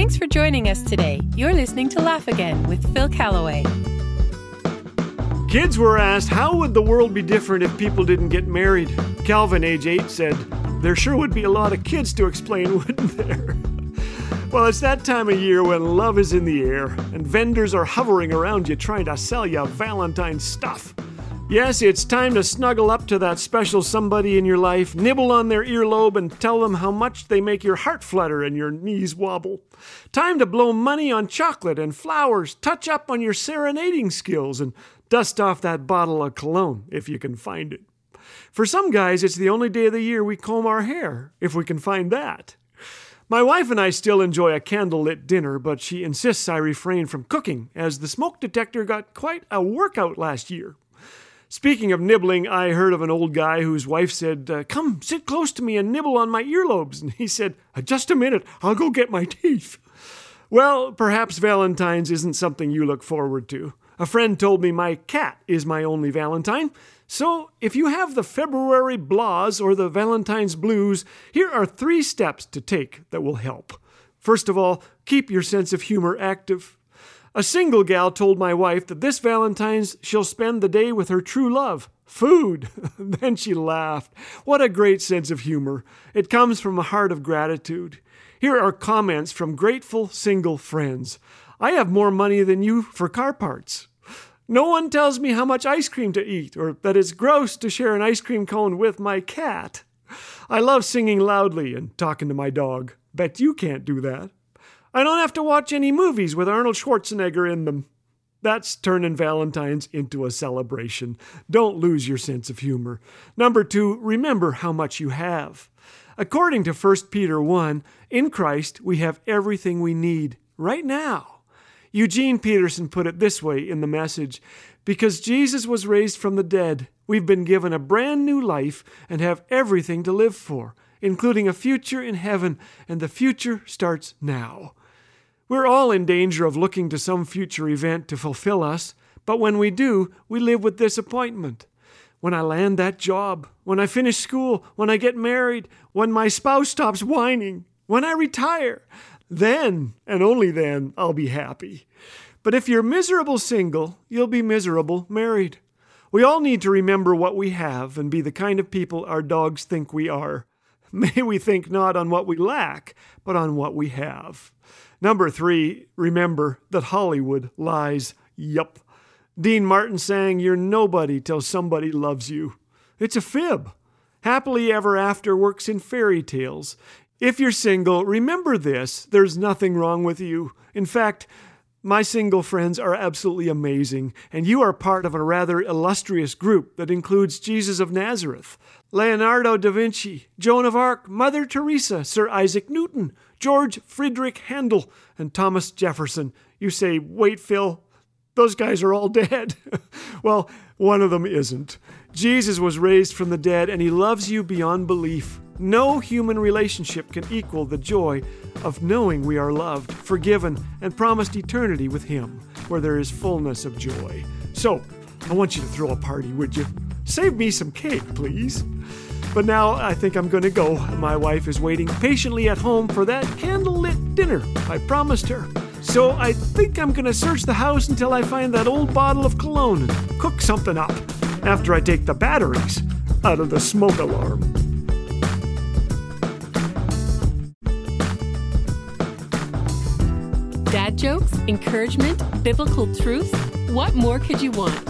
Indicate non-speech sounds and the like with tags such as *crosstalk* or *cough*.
Thanks for joining us today. You're listening to Laugh Again with Phil Callaway. Kids were asked how would the world be different if people didn't get married. Calvin, age 8, said, There sure would be a lot of kids to explain, *laughs* wouldn't there? well, it's that time of year when love is in the air and vendors are hovering around you trying to sell you Valentine's stuff. Yes, it's time to snuggle up to that special somebody in your life, nibble on their earlobe, and tell them how much they make your heart flutter and your knees wobble. Time to blow money on chocolate and flowers, touch up on your serenading skills, and dust off that bottle of cologne if you can find it. For some guys, it's the only day of the year we comb our hair, if we can find that. My wife and I still enjoy a candlelit dinner, but she insists I refrain from cooking, as the smoke detector got quite a workout last year. Speaking of nibbling, I heard of an old guy whose wife said, uh, Come, sit close to me and nibble on my earlobes. And he said, uh, Just a minute, I'll go get my teeth. Well, perhaps Valentine's isn't something you look forward to. A friend told me my cat is my only Valentine. So, if you have the February blahs or the Valentine's blues, here are three steps to take that will help. First of all, keep your sense of humor active. A single gal told my wife that this Valentine's she'll spend the day with her true love, food. *laughs* then she laughed. What a great sense of humor. It comes from a heart of gratitude. Here are comments from grateful single friends. I have more money than you for car parts. No one tells me how much ice cream to eat or that it's gross to share an ice cream cone with my cat. I love singing loudly and talking to my dog. Bet you can't do that. I don't have to watch any movies with Arnold Schwarzenegger in them. That's turning Valentine's into a celebration. Don't lose your sense of humor. Number two, remember how much you have. According to 1 Peter 1, in Christ we have everything we need right now. Eugene Peterson put it this way in the message Because Jesus was raised from the dead, we've been given a brand new life and have everything to live for, including a future in heaven, and the future starts now. We're all in danger of looking to some future event to fulfill us, but when we do, we live with disappointment. When I land that job, when I finish school, when I get married, when my spouse stops whining, when I retire, then and only then I'll be happy. But if you're miserable single, you'll be miserable married. We all need to remember what we have and be the kind of people our dogs think we are. *laughs* May we think not on what we lack, but on what we have. Number three, remember that Hollywood lies. Yup. Dean Martin sang, You're nobody till somebody loves you. It's a fib. Happily ever after works in fairy tales. If you're single, remember this there's nothing wrong with you. In fact, my single friends are absolutely amazing, and you are part of a rather illustrious group that includes Jesus of Nazareth, Leonardo da Vinci, Joan of Arc, Mother Teresa, Sir Isaac Newton, George Friedrich Handel, and Thomas Jefferson. You say, wait, Phil, those guys are all *laughs* dead. well, one of them isn't. Jesus was raised from the dead, and he loves you beyond belief. No human relationship can equal the joy of knowing we are loved, forgiven, and promised eternity with Him, where there is fullness of joy. So, I want you to throw a party, would you? Save me some cake, please. But now I think I'm going to go. My wife is waiting patiently at home for that candlelit dinner I promised her. So I think I'm going to search the house until I find that old bottle of cologne and cook something up after I take the batteries out of the smoke alarm. Dad jokes, encouragement, biblical truth? What more could you want?